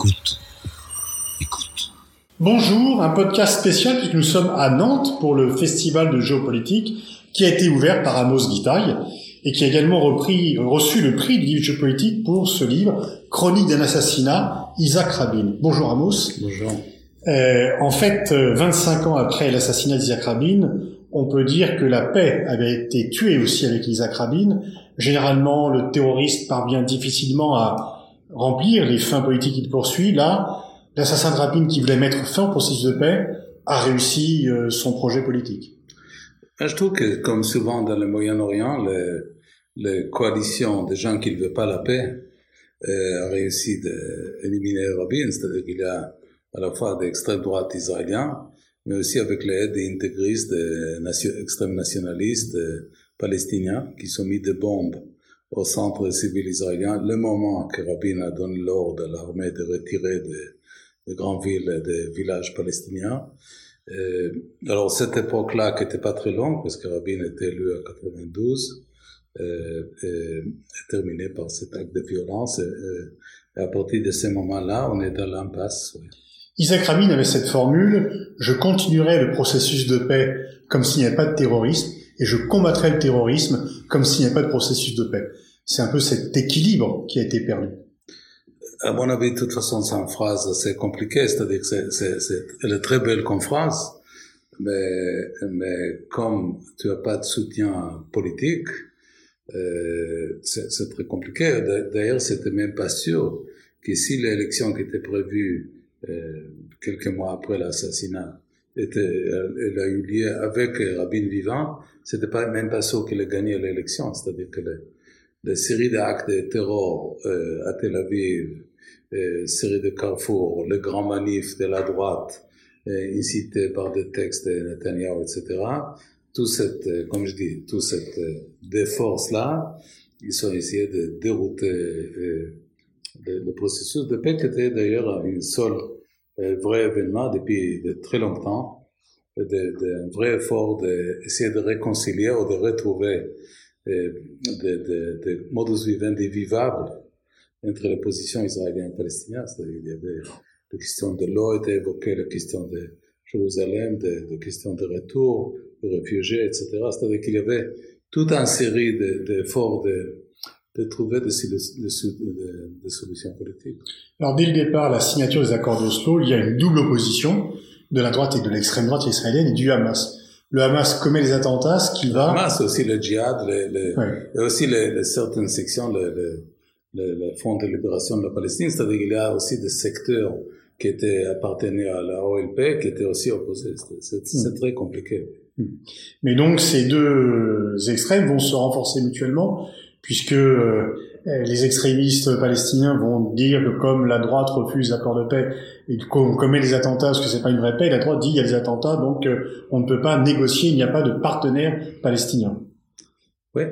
Écoute. Écoute. Bonjour, un podcast spécial puisque nous sommes à Nantes pour le festival de géopolitique qui a été ouvert par Amos Guitaille et qui a également repris, reçu le prix du livre géopolitique pour ce livre, Chronique d'un assassinat, Isaac Rabin. Bonjour Amos. Bonjour. Euh, en fait, 25 ans après l'assassinat d'Isaac Rabin, on peut dire que la paix avait été tuée aussi avec Isaac Rabin. Généralement, le terroriste parvient difficilement à remplir les fins politiques qu'il poursuit. Là, l'assassin de Rabin qui voulait mettre fin au processus de paix a réussi euh, son projet politique. Je trouve que, comme souvent dans le Moyen-Orient, les, coalitions des gens qui ne veulent pas la paix euh, a réussi d'éliminer Rabin, c'est-à-dire qu'il y a à la fois d'extrême droite israéliens, mais aussi avec l'aide des intégristes, des extrêmes nationalistes palestiniens qui sont mis des bombes au centre civil israélien, le moment que Rabin a donné l'ordre à l'armée de retirer des, grandes villes, des villages palestiniens. Euh, alors cette époque-là, qui n'était pas très longue, parce que Rabin était élu à 92, euh, est terminée par cet acte de violence. Et, à partir de ce moment-là, on est dans l'impasse. Isaac Rabin avait cette formule, je continuerai le processus de paix comme s'il n'y avait pas de terrorisme, et je combattrai le terrorisme comme s'il n'y avait pas de processus de paix. C'est un peu cet équilibre qui a été perdu. À mon avis, de toute façon, c'est une phrase assez compliquée, c'est-à-dire que c'est, elle est très belle comme phrase, mais, mais comme tu n'as pas de soutien politique, euh, c'est, très compliqué. D'ailleurs, c'était même pas sûr que si l'élection qui était prévue euh, quelques mois après l'assassinat elle, a eu lieu avec Rabin vivant, c'était pas même pas sûr qu'il ait gagné l'élection. C'est-à-dire que la série d'actes de terror euh, à Tel Aviv, euh, série de carrefour, le grand manif de la droite, euh, incité par des textes de Netanyahu, etc. Tout cette, euh, comme je dis, tout cette euh, des forces-là, ils ont essayé de dérouter euh, le, processus de paix qui était d'ailleurs un seul vrai événement depuis de très longtemps, d'un vrai effort d'essayer de réconcilier ou de retrouver des de, de modus vivendi vivables entre les positions israéliennes et palestiniennes. Il y avait la question de l'eau était évoquée, la question de Jérusalem, la question de retour, de réfugiés, etc. C'est-à-dire qu'il y avait toute une série d'efforts de, de, trouver des, solutions politiques. Alors dès le départ, la signature des accords d'Oslo, il y a une double opposition de la droite et de l'extrême droite israélienne et du Hamas le Hamas commet les attentats, ce qui va... Le Hamas, aussi le djihad, les, les, et aussi certaines sections, le, le, Front de libération de la Palestine, c'est-à-dire qu'il y a aussi des secteurs qui étaient appartenaient à la OLP, qui étaient aussi opposés. C'est hmm. très compliqué. Hmm. Mais donc ces deux extrêmes vont se renforcer mutuellement, puisque euh, les extrémistes palestiniens vont dire que comme la droite refuse l'accord de paix et qu'on commet des attentats parce que c'est pas une vraie paix, la droite dit il y a des attentats, donc euh, on ne peut pas négocier, il n'y a pas de partenaire palestinien. Oui.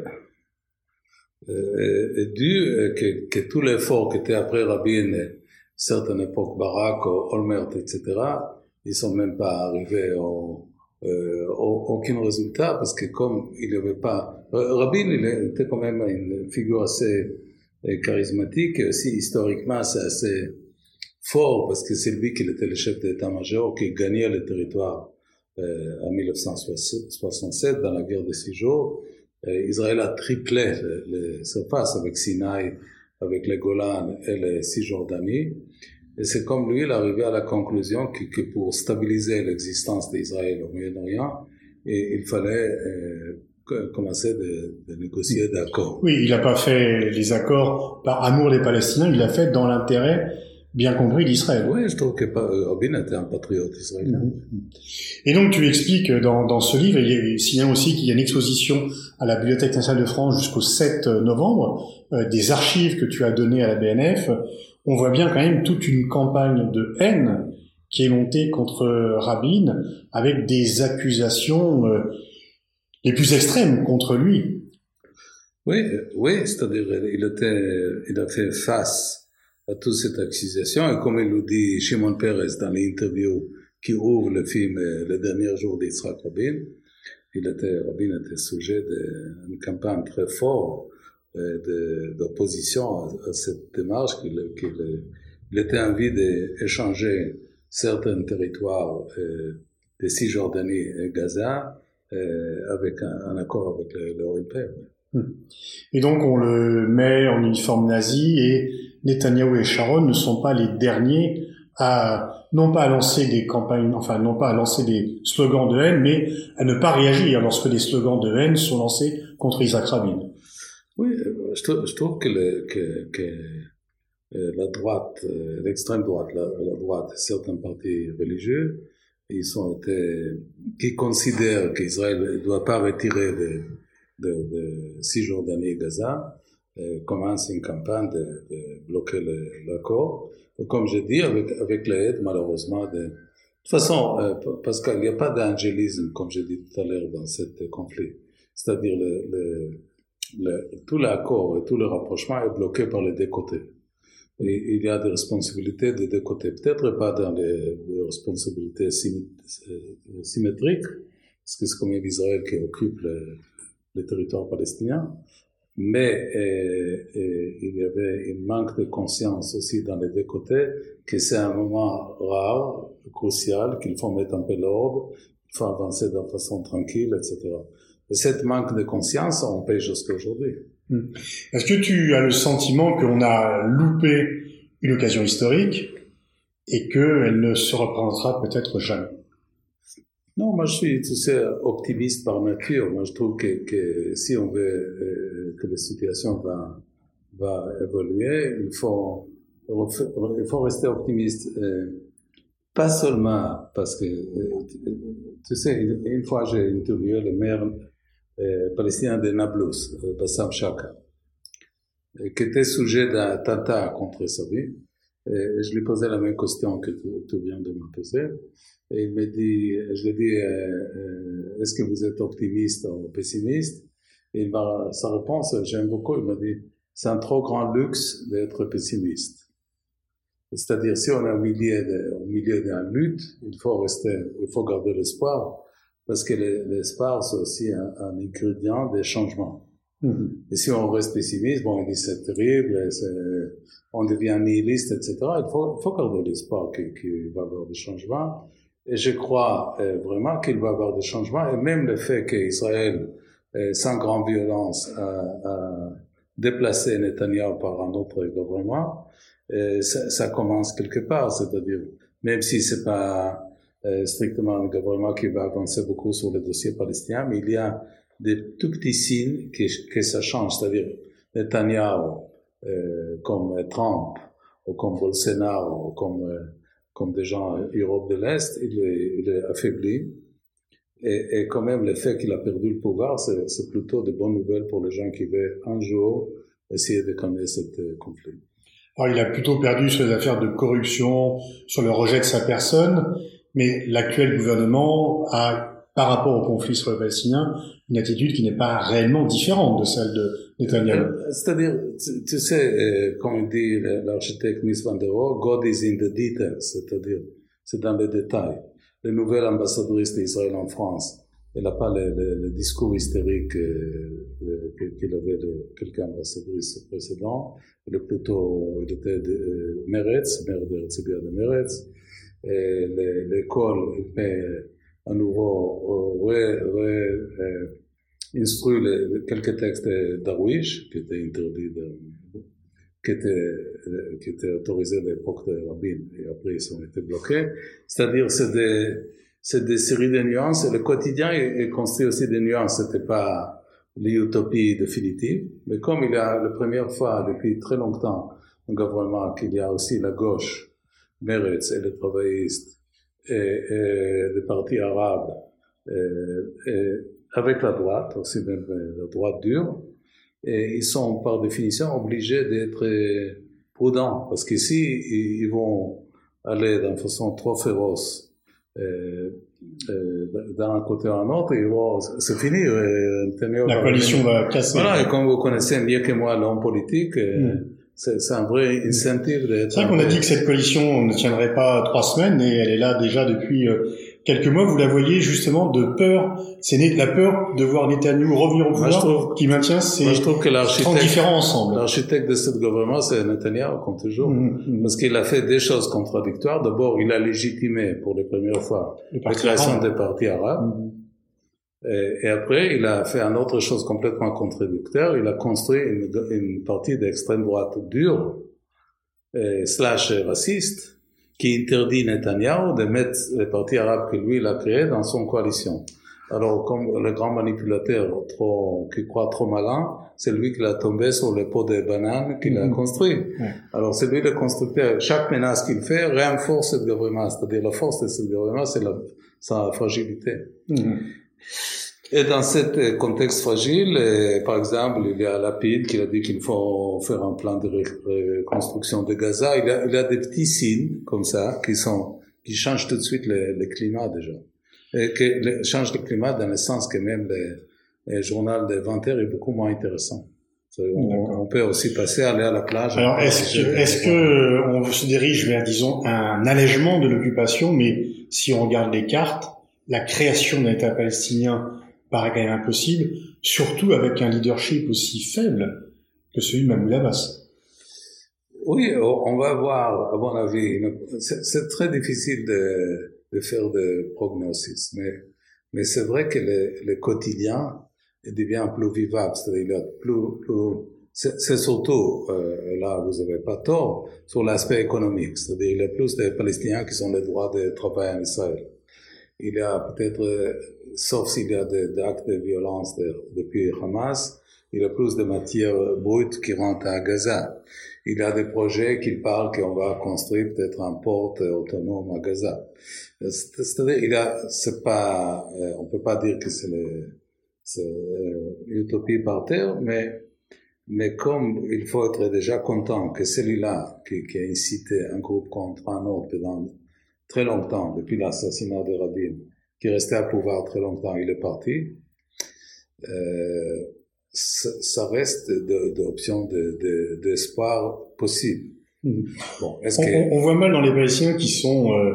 Euh, dû euh, que, que tout l'effort qui était après Rabin, certaines époques Barak, Olmert, etc., ils sont même pas arrivés au, euh, aucun résultat parce que comme il n'y avait pas... Rabin, il était quand même une figure assez charismatique et aussi historiquement c'est assez fort parce que c'est lui qui était le chef d'état-major qui gagnait le territoire euh, en 1967 dans la guerre de six jours. Israël a triplé les surfaces avec Sinaï, avec les Golan et les Cisjordanie. Et c'est comme lui, il arrivé à la conclusion que, pour stabiliser l'existence d'Israël au Moyen-Orient, il fallait euh, commencer de, de négocier d'accords. Oui, il n'a pas fait les accords par amour des Palestiniens, il l'a fait dans l'intérêt bien compris d'Israël. Oui, je trouve que Rabin était un patriote israélien. Mhm. Et donc tu expliques dans, dans ce livre, il y a aussi qu'il y a une exposition à la Bibliothèque nationale de France jusqu'au 7 novembre, euh, des archives que tu as données à la BNF. On voit bien quand même toute une campagne de haine qui est montée contre Rabin avec des accusations euh, les plus extrêmes contre lui. Oui, oui, c'est-à-dire il a fait face à toute cette accusation. Et comme il nous dit Shimon Peres dans l'interview qui ouvre le film euh, Le dernier jour d'Israël Rabin, il était, Rabin était sujet d'une campagne très forte euh, d'opposition à, cette démarche qu'il il était envie d'échanger certains territoires euh, de Cisjordanie et Gaza euh, avec un, un, accord avec l'Européen. Hmm. Et donc on le met en uniforme nazi et Netanyahou et Sharon ne sont pas les derniers à non pas à lancer des campagnes, enfin non pas à lancer des slogans de haine, mais à ne pas réagir lorsque des slogans de haine sont lancés contre Isaac Rabin. Oui, je trouve, je trouve que, le, que, que euh, la droite, euh, l'extrême droite, la, la, droite, certains partis religieux, ils ont été, qui considèrent qu'Israël ne doit pas retirer de, de, de Cisjordanie et Gaza, euh, commencent une campagne de, de bloquer l'accord. Comme je dis, avec, avec l'aide, malheureusement, de, de toute façon, euh, parce qu'il n'y a pas d'angélisme, comme je dis tout à l'heure, dans ce conflit. C'est-à-dire, le, le, le, tout l'accord et tout le rapprochement est bloqué par les deux côtés. Il y a des responsabilités des deux côtés. Peut-être pas dans les, responsabilités euh, symétriques, parce que c'est comme Israël qui occupe le, le territoire palestinien, mais euh, euh, il y avait un manque de conscience aussi dans les deux côtés que c'est un moment rare, crucial, qu'il faut mettre un peu l'ordre, il faut avancer de façon tranquille, etc. Et cette manque de conscience, on paye jusqu'à aujourd'hui. Hmm. Est-ce que tu as le sentiment qu'on a loupé une occasion historique et qu'elle ne se reprendra peut-être jamais? Non, moi je suis tu sais, optimiste par nature. Moi je trouve que, que si on veut euh, que la situation va, va évoluer, il faut, il faut rester optimiste. Euh, pas seulement parce que, euh, tu sais, une, fois j'ai interviewé le maire palestinien de Nablus, euh, Bassam Shaka, qui était sujet d'un attentat contre sa vie. Et je lui posais la même question que tu, viens de me poser. Et il me dit, je lui ai dit, euh, est-ce que vous êtes optimiste ou pessimiste? Et il sa réponse, j'aime beaucoup, il m'a dit, c'est un trop grand luxe d'être pessimiste. C'est-à-dire, si on est au milieu, de, au milieu d'une lutte, il faut rester, il faut garder l'espoir, parce que l'espoir, c'est aussi un, un, ingrédient des changements. Mm-hmm. Et si on reste pessimiste, bon, on dit c'est terrible, on devient nihiliste, etc. Il faut, faut garder l'espoir qu'il va y avoir des changements. Et je crois euh, vraiment qu'il va y avoir des changements. Et même le fait qu'Israël, euh, sans grande violence, a, a, déplacé Netanyahu par un autre gouvernement, euh, ça, ça, commence quelque part. C'est-à-dire, même si c'est pas strictement un gouvernement qui va avancer beaucoup sur le dossier palestinien, mais il y a des tout petits signes que, que ça change. C'est-à-dire, Netanyahu, euh, comme Trump, ou comme Bolsonaro, ou comme comme des gens Europe de l'Est, il est, affaibli. Et, et, quand même, le fait qu'il a perdu le pouvoir, c'est plutôt de bonnes nouvelles pour les gens qui veulent un jour essayer de connaître ce euh, conflit. Alors, il a plutôt perdu sur les affaires de corruption, sur le rejet de sa personne, mais l'actuel gouvernement a, par rapport au conflit israélo-palestinien, une attitude qui n'est pas réellement différente de celle de euh, c'est-à-dire, tu, sais, euh, comme dit l'architecte Miss Van der Rohe, God is in the details, c'est-à-dire, c'est dans les détails. Le nouvel ambassadrice d'Israël en France, elle n'a pas le, le, le, discours hystérique euh, qu'il avait de quelqu'un ambassadrice précédent. Elle est plutôt, il était de euh, Meretz, maire de Herzliya de Meretz. L'école, à nouveau, ouais, instruit quelques textes Darwish, qui étaient interdits, qui étaient, autorisés à l'époque de Rabin, et après ils ont été bloqués. C'est-à-dire, c'est des, c'est des séries de nuances, le quotidien est, est construit aussi de nuances, c'était pas l'utopie définitive, mais comme il y a la première fois depuis très longtemps un gouvernement qu'il y a aussi la gauche, Meretz et les travaillistes, et, et les partis arabes, et, et avec la droite, aussi même la droite dure, et ils sont par définition obligés d'être prudents, parce qu'ici, ils vont aller d'une façon trop féroce euh, euh, d'un côté à un autre, ils vont, c'est fini. Euh, la coalition va casser. Voilà, et comme vous connaissez mieux que moi l'homme politique, euh, mm. C'est un vrai incentive C'est vrai qu'on a dit que cette coalition ne tiendrait pas trois semaines, et elle est là déjà depuis quelques mois, vous la voyez justement de peur. C'est la peur de voir Netanyahu revenir au pouvoir qui maintient ces moi, je trouve que l'architecte, différents ensemble. L'architecte de ce gouvernement, c'est Netanyahu, comme toujours. Mhm, mhm. Parce qu'il a fait des choses contradictoires. D'abord, il a légitimé pour la première fois la création des partis arabes. Mhm. Et, et, après, il a fait une autre chose complètement contradictoire. Il a construit une, une partie d'extrême droite dure, et slash raciste, qui interdit Netanyahu de mettre les partis arabes que lui il a créés dans son coalition. Alors, comme le grand manipulateur trop, qui croit trop malin, c'est lui qui l'a tombé sur le pot de bananes qu'il a Mhm. construit. Alors, c'est lui le constructeur. Chaque menace qu'il fait renforce ce gouvernement. C'est-à-dire, la force de ce gouvernement, c'est sa fragilité. Mhm. Et dans ce contexte fragile, euh, par exemple, il y a Lapide qui a dit qu'il faut faire un plan de reconstruction de Gaza. Il y a, il y a des petits signes comme ça qui sont qui changent tout de suite le, le climat déjà. Et qui le- changent le climat dans le sens que même le, le journal de 20 heures est beaucoup moins intéressant. On, on peut aussi passer, aller à la plage. Alors, est-ce que, est-ce que euh, on se dirige vers, disons, un allègement de l'occupation, mais si on regarde les cartes, la création d'un État palestinien paraît quand même impossible, surtout avec un leadership aussi faible que celui de Mahmoud Abbas. Oui, on va voir, à mon avis, c'est très difficile de, de faire des prognosis, mais, c'est vrai que le, quotidien devient plus vivable, c'est-à-dire plus, c'est surtout, euh, là vous n'avez pas tort, sur l'aspect économique, c'est-à-dire il y a plus de Palestiniens qui ont le droit de travailler en Israël. Il y a peut-être, euh, sauf s'il y a des actes de violence de- depuis Hamas, il y a plus de matières brutes qui rentrent à Gaza. Il y a des projets qui parlent qu'on va construire peut-être un port autonome à Gaza. C'est- C'est-à-dire, il y a, c'est pas, euh, on peut pas dire que c'est le, c'est euh, utopie par terre, mais, mais comme il faut être déjà content que celui-là qui, a incité un groupe contre un autre pendant très longtemps, depuis l'assassinat de Rabin, qui restait à pouvoir très longtemps, il est parti. Euh, ça, ça reste de- d'options de, de, d'espoir possible. Mhm. Bon, est-ce On, que on- voit mal dans les Palestiniens qui sont... Euh,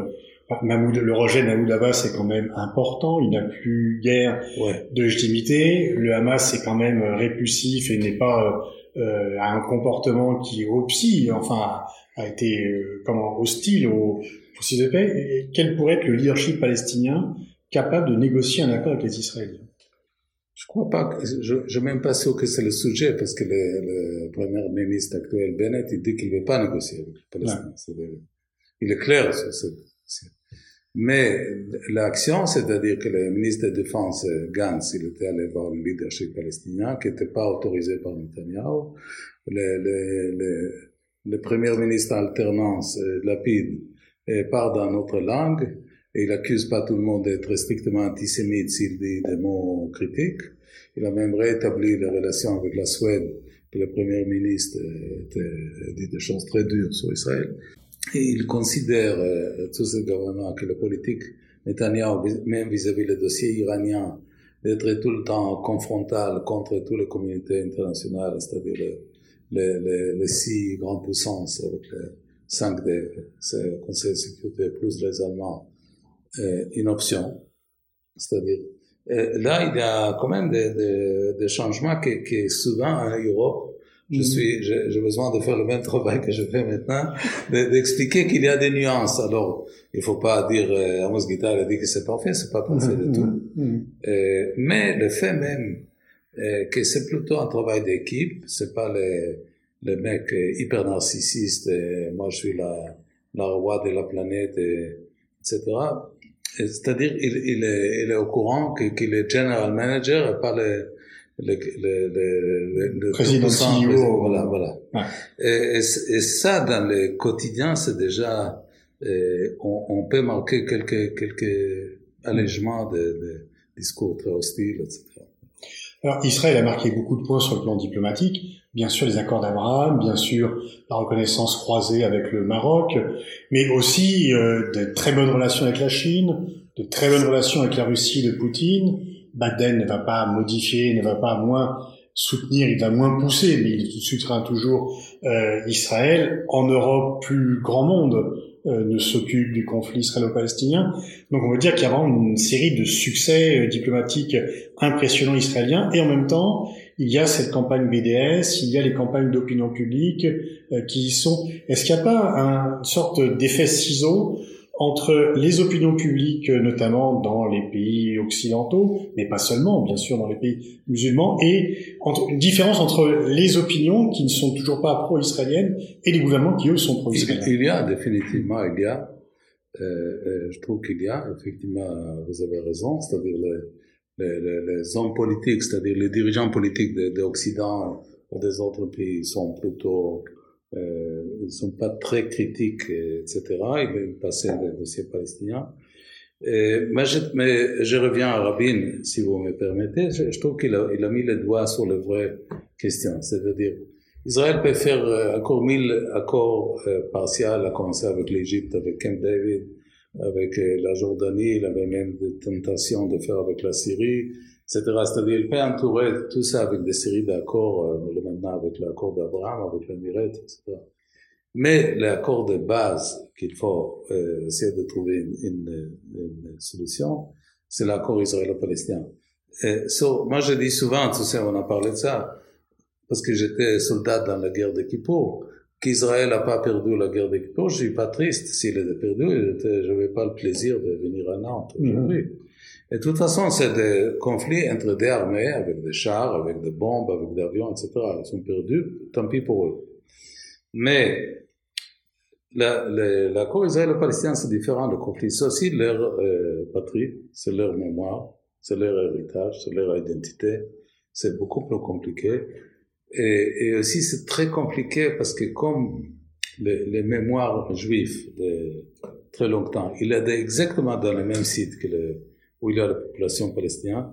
Mahmoud, le rejet de Mahmoud Abbas est quand même important, il n'a plus guère ouais, de légitimité. Le Hamas est quand même euh, répulsif et n'est pas euh, euh, un comportement qui aussi, enfin, a été euh, comment hostile au processus de paix. Et quel pourrait être le leadership palestinien capable de négocier un accord avec les Israéliens? Je crois pas, que, je, je suis même pas sûr que c'est le sujet parce que le, le premier ministre actuel Bennett il dit qu'il ne veut pas négocier avec les Palestiniens. Il est clair sur ce. sur- Mais l'action, c'est-à-dire que le ministre de Défense euh, Gantz, il était allé voir le leadership palestinien qui n'était pas autorisé par Netanyahu. Le, le, le, le premier ministre alternance, euh, Lapid, euh, parle dans notre langue et il accuse pas tout le monde d'être strictement antisémite s'il dit des mots critiques. Il a même rétabli les relations avec la Suède, que le premier ministre euh, était- dit des choses très dures sur Israël. Et il considère, euh, tout ce gouvernement, que la politique Netanyahu, même vis-à-vis le dossier iranien, d'être tout le temps confrontal contre toutes les communautés internationales, c'est-à-dire les, six grandes puissances, avec cinq des conseils de sécurité, plus les Allemands, euh, une option. C'est-à-dire, euh, là, il y a quand même des, des, des changements qui, qui souvent en Europe, je Mhm. suis, j'ai besoin de faire le même travail que je fais maintenant, de- d'expliquer qu'il y a des nuances. Alors, il faut pas dire, euh, Amos Guitar a dit que c'est parfait, c'est pas parfait du tout. Mhm. Euh, mais le fait même euh, que c'est plutôt un travail d'équipe, c'est pas les, les mecs euh, hyper narcissistes, et moi je suis la, la roi de la planète, et, etc. Et C'est-à-dire, il, il, est, il est au courant qu'il est general manager et pas le, le, le, le, le, le Président CEO. Voilà, voilà. Et, et, et ça, dans le quotidien, c'est déjà, euh, on, on peut marquer quelques, quelques allègements de, de discours très hostiles, etc. Alors, Israël a marqué beaucoup de points sur le plan diplomatique. Bien sûr, les accords d'Abraham, bien sûr, la reconnaissance croisée avec le Maroc, mais aussi euh, de très bonnes relations avec la Chine, de très bonnes relations avec la Russie de Poutine. Biden ne va pas modifier, ne va pas moins soutenir, il va moins pousser, mais il soutiendra toujours euh, Israël. En Europe, plus grand monde, euh, ne s'occupe du conflit israélo-palestinien. Donc on veut dire qu'il y a vraiment une série de succès euh, diplomatiques impressionnants israéliens et en même temps il y a cette campagne BDS, il y a les campagnes d'opinion publique euh, qui y sont. Est-ce qu'il n'y a pas une sorte d'effet ciseau entre les opinions publiques, notamment dans les pays occidentaux, mais pas seulement, bien sûr, dans les pays musulmans, et entre, une différence entre les opinions qui ne sont toujours pas pro-israéliennes et les gouvernements qui, eux, sont pro-israéliens? Il y a définitivement, il y a, euh, euh, je trouve qu'il y a, effectivement, vous avez raison, c'est-à-dire les, hommes politiques, c'est-à-dire les dirigeants politiques de, de ou des autres pays sont plutôt euh, ils sont pas très critiques, etc. Ils veulent passer le dossier palestinien. Et, mais, je, reviens à Rabin, si vous me permettez. Je, trouve qu'il a, mis le doigt sur les vraies questions. C'est-à-dire, Israël peut faire euh, encore mille accords euh, partiels, à commencer avec l'Égypte, avec Camp David, avec euh, la Jordanie, il avait même des tentations de faire avec la Syrie, etc. C'est-à-dire, il peut entourer tout ça avec des séries d'accords, euh, maintenant avec l'accord d'Abraham, avec l'Emirat, etc. Mais l'accord de base qu'il faut euh, essayer de trouver une, une, une solution, c'est l'accord israélo-palestinien. So, moi, je dis souvent, tu sais, on a parlé de ça, parce que j'étais soldat dans la guerre de Kippour, qu'Israël n'a pas perdu la guerre de Kippour, je suis pas triste. S'il était perdu, je n'avais pas le plaisir de venir à Nantes aujourd'hui. Mm-hmm. Et de toute façon, c'est des conflits entre des armées, avec des chars, avec des bombes, avec des avions, etc. Ils sont perdus, tant pis pour eux. Mais l'accord israélo-palestinien, c'est différent. Le conflit, c'est aussi leur euh, patrie, c'est leur mémoire, c'est leur héritage, c'est leur identité. C'est beaucoup plus compliqué. Et, et aussi, c'est très compliqué parce que comme les, les mémoires juifs de très longtemps, il est exactement dans le même site que le où il y a la population palestinienne,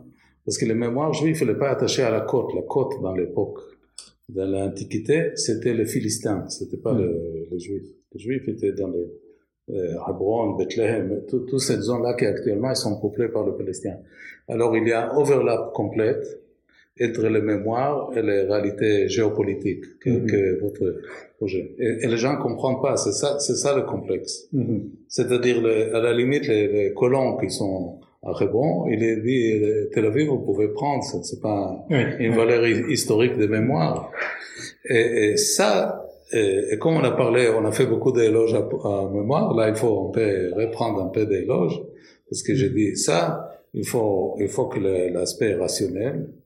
parce que les mémoires juifs ne pas attachées à la côte. La côte, dans l'époque de l'Antiquité, c'était les Philistins, c'était pas mm. les, Juifs. Les Juifs étaient dans les euh, Hebron, Bethléem, toutes ces zones-là qui actuellement sont peuplées par les Palestiniens. Alors il y a un overlap complète entre les mémoires et les réalités géopolitiques que, que votre projet. Et, les gens comprennent pas, c'est ça, c'est ça le complexe. Mm-hmm. C'est-à-dire, à la limite, les, les colons qui sont après bon, il est dit, Tel Aviv, vous pouvez prendre, c'est pas une valeur historique de mémoire. Et, et ça, et, comme on a parlé, on a fait beaucoup d'éloges à, à, mémoire, là il faut un peu reprendre un peu d'éloges, parce que j'ai dit ça, il faut, il faut que l'aspect rationnel euh,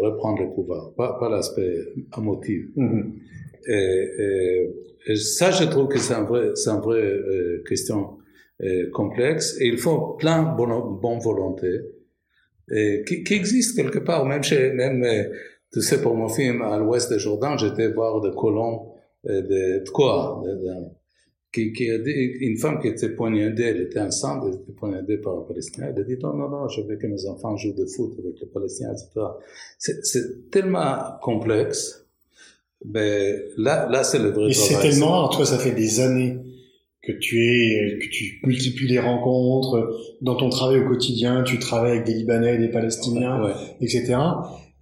reprendre le pouvoir, pas, pas l'aspect émotif. Mm-hmm. et, et, ça, je trouve que c'est un vrai, c'est une vraie euh, question euh, complexe et il faut plein de bonne, bonne volonté et qui, qui existe quelque part même chez même euh, tu sais pour mon film à l'ouest de Jordan j'étais voir des colons de, de quoi? De, de, qui, qui a dit, une femme qui était poignardée, elle était enceinte, elle était poignardée par un Palestinien, elle a dit non, non, non, je veux que mes enfants jouent de foot avec les Palestiniens, etc. C'est tellement complexe, mais là, là c'est le vrai Et c'est tellement, toi, ça fait des années que tu es, que tu multiplies les rencontres, dans ton travail au quotidien, tu travailles avec des Libanais, des Palestiniens, etc.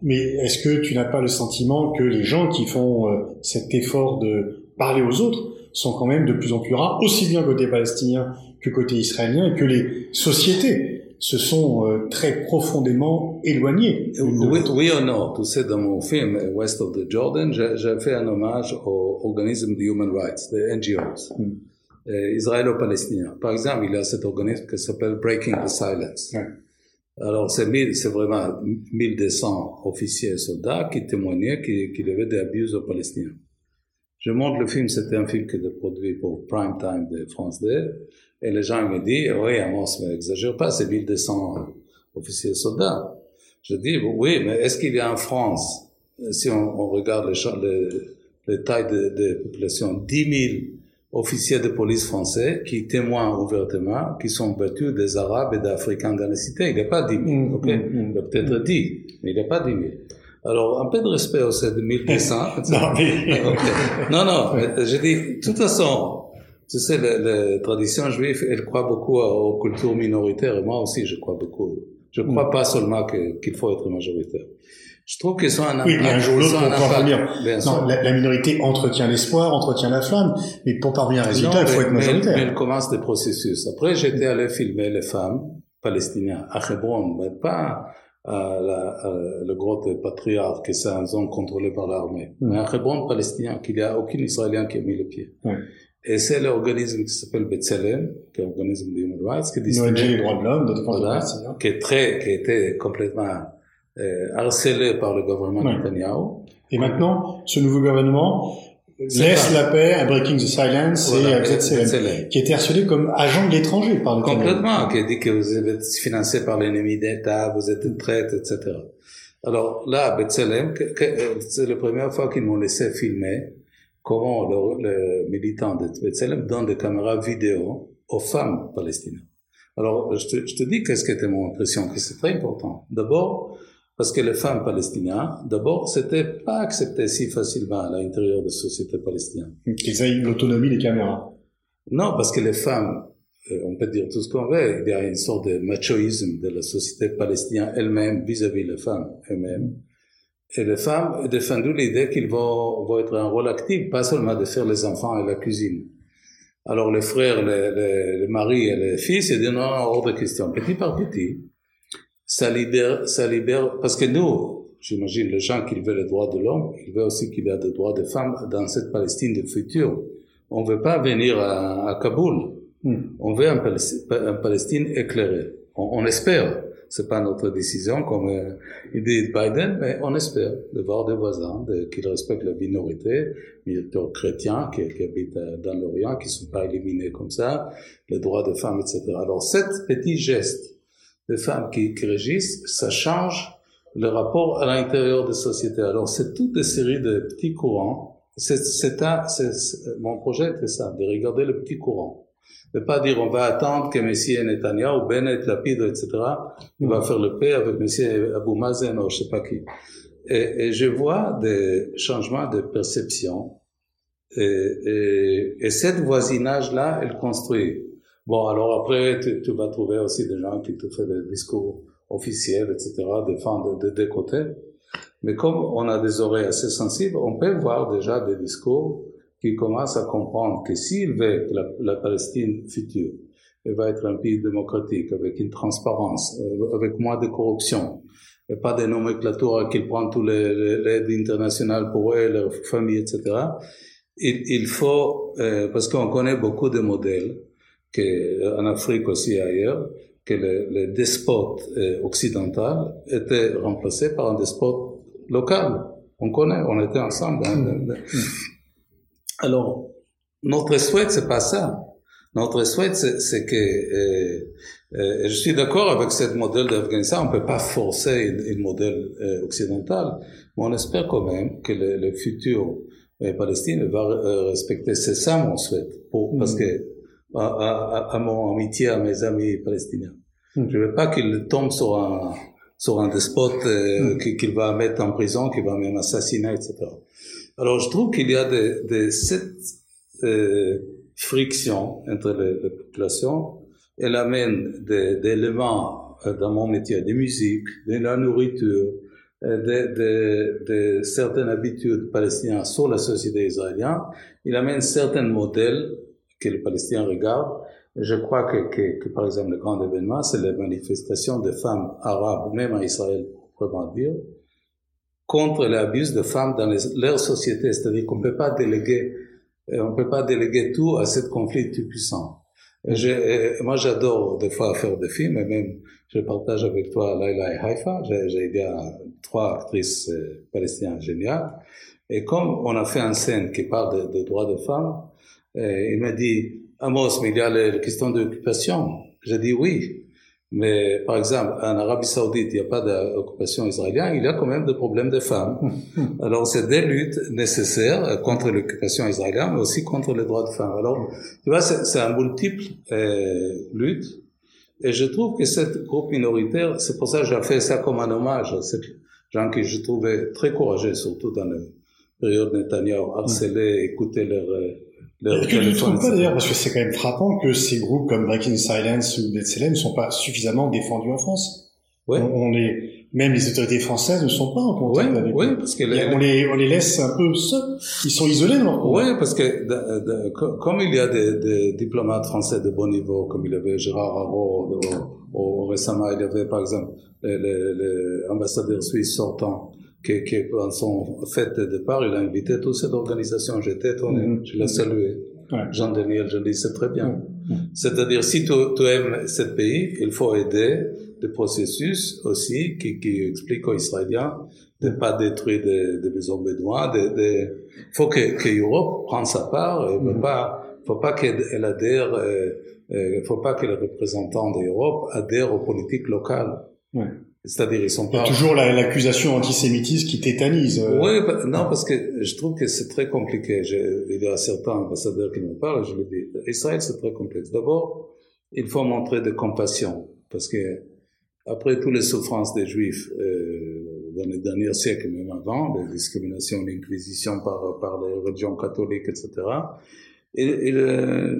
Mais est-ce que tu n'as pas le sentiment que les gens qui font euh, cet effort de parler aux autres sont quand même de plus en plus rares, aussi bien côté palestinien que côté israélien, et que les sociétés se sont euh, très profondément éloignées. Oui, oui ou non Tu sais, dans mon film West of the Jordan, j'ai fait un hommage aux organismes de human rights, les NGOs. Hmm euh, israélo-palestinien. Par exemple, il y a cet organisme qui s'appelle Breaking the Silence. Ouais. Alors, c'est, c'est vraiment 1200 officiers et soldats qui témoignaient qu'il y avait des abus aux Palestiniens. Je montre le film, c'était un film qui était produit pour Prime Time de France 2, et les gens me disent, oui, Amos, mais exagère pas, c'est 1200 officiers et soldats. Je dis, oui, mais est-ce qu'il y a en France, si on, on regarde les, les, les tailles de, de population, 10 000 officiers de police français qui témoignent ouvertement qui sont battus des Arabes et d'Africains dans les cités? Il n'y a pas 10 000, mm, ok? Mm, mm. il y a peut-être 10, mais il n'y a pas 10 000. Alors, un peu de respect aux 7 1200. non, mais... non, non, je dis, de toute façon, tu sais, les, les traditions juives, elles croient beaucoup aux cultures minoritaires, et moi aussi, je crois beaucoup. Je ne crois pas seulement qu'il faut être majoritaire. Je trouve qu'ils sont un Oui, mais un jour ou l'autre, pour parvenir. Non, la, la, minorité entretient l'espoir, entretient la flamme, mais pour parvenir à un résultat, il faut être majoritaire. Mais, elle commence des processus. Après, j'étais allé filmer les femmes palestiniennes à Hebron, mais pas à, la, à le grotte patriarche, qui c'est une zone contrôlée par l'armée, mm. mais à Hebron palestinien, qu'il n'y a aucun Israélien qui a mis le pied. Et c'est l'organisme qui s'appelle B'Tselem, qui est l'organisme de Human Rights, qui est des droits de l'homme, de voilà, qui est très, qui était complètement euh, harcelé par le gouvernement ouais. Netanyahu. Et maintenant, ce nouveau gouvernement laisse la paix à Breaking the Silence voilà, et à B'Tselem, qui était harcelé comme agent de l'étranger par le Complètement, qui dit que vous êtes financé par l'ennemi d'État, vous êtes une traite, etc. Alors là, B'Tselem, c'est la première fois qu'ils m'ont laissé filmer comment le, le militant de B'Tselem donne des caméras vidéo aux femmes palestiniennes. Alors, je te, je te dis qu'est-ce qui était mon impression, que c'est très important. D'abord, parce que les femmes palestiniennes, d'abord, c'était pas accepté si facilement à l'intérieur de la société palestinienne. Qu'ils aient l'autonomie des caméras. Non, parce que les femmes, euh, on peut dire tout ce qu'on veut, il y a une sorte de machoïsme de la société palestinienne elle-même vis-à-vis les femmes elles-mêmes. Et les femmes ont défendu l'idée qu'ils vont, vont être un rôle actif, pas seulement de faire les enfants et la cuisine. Alors les frères, les, les, les maris et les fils, ils disent non, hors de question. Petit par petit, ça libère, ça libère, parce que nous, j'imagine, les gens qui veulent les droits de l'homme, ils veulent aussi qu'il y ait des droits des femmes dans cette Palestine du futur. On ne veut pas venir à, à Kaboul. Hmm. On veut un Palestine, un Palestine éclairé. On, on espère. C'est pas notre décision, comme euh, il dit Biden, mais on espère de voir des voisins de, qui respectent la minorité, minorité chrétiens qui, qui habitent euh, dans l'Orient, qui sont pas éliminés comme ça, les droits des femmes, etc. Alors, cet petit geste des femmes qui, qui régissent, ça change le rapport à l'intérieur des sociétés. Alors c'est toute une série de petits courants. C'est, un, c'est, mon projet était ça, de regarder le petit courant. De pas dire on va attendre que Messie Netanyahu, Bennett, Lapid, etc. Il va faire le paix avec Messie Abou Mazen ou je sais pas qui. Et, et je vois des changements de perception. Et, et, et cette voisinage-là, elle construit Bon, alors après, tu, vas trouver aussi des gens qui te font des discours officiels, etc., défendre de deux côtés. Mais comme on a des oreilles assez sensibles, on peut voir déjà des discours qui commencent à comprendre que s'il veut que la, la, Palestine future elle va être un pays démocratique, avec une transparence, euh, avec moins de corruption, et pas des nomenclatures qu'il prend tous les l'aide internationale pour eux, leurs familles, etc., il, il faut, euh, parce qu'on connaît beaucoup de modèles, que, en Afrique aussi et ailleurs, que le, le despote euh, occidental était remplacé par un despote local. On connaît, on était ensemble. Hein, mm. Mm. Alors, notre souhait, c'est pas ça. Notre souhait, c'est que, euh, euh, je suis d'accord avec ce modèle d'Afghanistan, on peut pas forcer un modèle euh, occidental, mais on espère quand même que le, le futur euh, Palestine va euh, respecter, c'est ça mon souhait, pour, parce mm. que à, à, à, mon amitié, à mes amis palestiniens. Mm. Je veux pas qu'il tombe sur un, sur un despote euh, mm. qu'il va mettre en prison, qu'il va même assassiner, etc. Alors je trouve qu'il y a des, des cette euh, friction entre les, les, populations. Elle amène des, des éléments euh, dans mon métier, des musiques, de la nourriture, euh, de, de, de, certaines habitudes palestiniennes sur la société israélienne. Il amène certains modèles que les Palestiniens regardent. Je crois que, que, par exemple, le grand événement, c'est les manifestations de femmes arabes, même en Israël, vraiment dire, contre l'abus de femmes dans leur société. C'est-à-dire qu'on ne peut pas déléguer, euh, on peut pas déléguer tout à ce conflit tout puissant. Moi, j'adore des fois faire des films, et même je partage avec toi Laila et Haifa. J'ai aidé trois actrices euh, palestiniennes géniales. Et comme on a fait une scène qui parle des de droits des femmes, il m'a dit, Amos, mais il y a la question d'occupation. J'ai dit oui. Mais par exemple, en Arabie Saoudite, il n'y a pas d'occupation israélienne, il y a quand même des problèmes de femmes. Alors, c'est des luttes nécessaires contre l'occupation israélienne, mais aussi contre les droits de femmes. Alors, tu vois, c'est un multiple euh, lutte. Et je trouve que cette groupe minoritaire, c'est pour ça que j'ai fait ça comme un hommage à ces gens que je trouvais très courageux, surtout dans la période Netanyahu, harceler, écouter leurs est-ce que tu ne trouves pas d'ailleurs, parce que c'est quand même frappant que ces groupes comme Breaking Silence ou Dead ne sont pas suffisamment défendus en France Ouais. On, on est, même les autorités françaises ne sont pas en contact Ouais, avec ouais, eux. parce que Et les- on les, on les laisse un peu seuls. Ils sont isolés. Oui, parce que de- de- co- comme il y a des, des diplomates français de bon niveau, comme il y avait Gérard Haro, récemment il y avait par exemple l'ambassadeur suisse sortant, qui, qui dans son fête de départ, il a invité toute cette organisation. J'étais étonné, je l'ai salué. Ouais. Jean-Daniel, je dis, c'est très bien. C'est-à-dire, si tu, tu aimes ce pays, il faut aider le processus aussi qui, qui explique aux Israéliens de ne pas détruire des, des maisons bédouins. De, de, faut que, que l'Europe prenne sa part. Il ne Mhm. pas, faut pas qu'elle elle adhère, euh, euh, faut pas que les représentants de l'Europe adhèrent aux politiques locales. Ouais. C'est-à-dire, ils sont Il y a pas. toujours la- l'accusation antisémitiste qui tétanise. euh. Oui, non, parce que je trouve que c'est très compliqué. Je- il y a certains ambassadeurs qui me parlent, je le dis. Israël, c'est très complexe. D'abord, il faut montrer de compassion, parce que après toutes les souffrances des Juifs euh, dans les derniers siècles, même avant, les discriminations, l'inquisition par, par les religions catholiques, etc., il, il a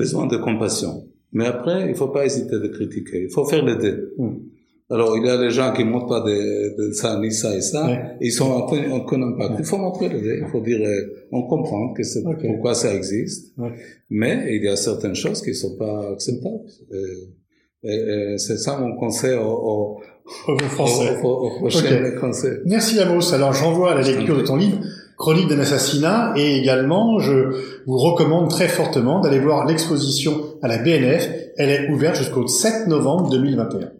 besoin de compassion. Mais après, il faut pas hésiter de critiquer. Il faut faire les deux. Mm. Alors, il y a les gens qui ne montrent pas de, de ça, ni ça et ça. Ouais. Ils sont aucun, aucun impact. Il faut montrer les deux. Il faut dire, euh, on comprend que c'est pourquoi ça existe. Ouais. Mais il y a certaines choses qui ne sont pas acceptables. Euh, et, et c'est ça mon conseil au, au, Aux Français. conseil. Merci Amos. Alors j'envoie à la lecture de ton livre Chronique d'un assassinat et également je vous recommande très fortement d'aller voir l'exposition à la BNF. Elle est ouverte jusqu'au 7 novembre 2021.